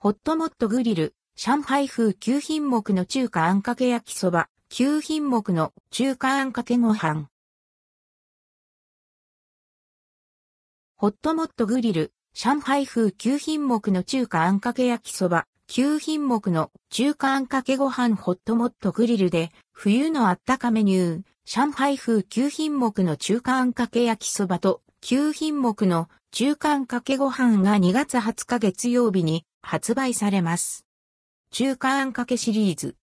ホットモットグリル、上海風9品目の中華あんかけ焼きそば、9品目の中華あんかけご飯。ホットモットグリル、上海風9品目の中華あんかけ焼きそば、9品目の中華あんかけご飯ホットモットグリルで、冬のあったかメニュー、上海風9品目の中華あんかけ焼きそばと、9品目の中華あんかけご飯が2月20日月曜日に発売されます。中華あんかけシリーズ。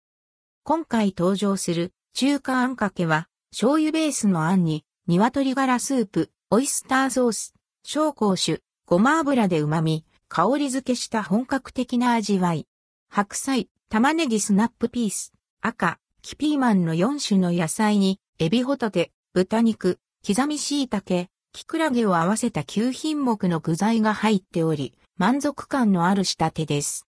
今回登場する中華あんかけは、醤油ベースのあんに、鶏ガラスープ、オイスターソース、紹興酒、ごま油で旨味、香り付けした本格的な味わい。白菜、玉ねぎスナップピース、赤、キピーマンの4種の野菜に、エビホタテ、豚肉、刻み椎茸、キクラゲを合わせた9品目の具材が入っており、満足感のある仕立てです。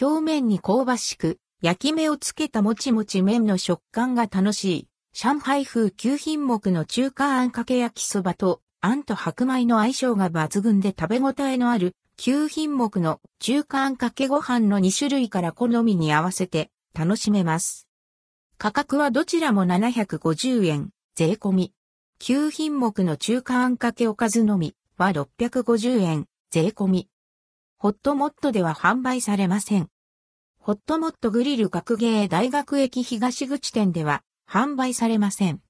表面に香ばしく、焼き目をつけたもちもち麺の食感が楽しい、上海風9品目の中華あんかけ焼きそばと、あんと白米の相性が抜群で食べ応えのある9品目の中華あんかけご飯の2種類から好みに合わせて楽しめます。価格はどちらも750円、税込み。9品目の中華あんかけおかずのみは650円、税込み。ホットモットでは販売されません。ホットモットグリル学芸大学駅東口店では販売されません。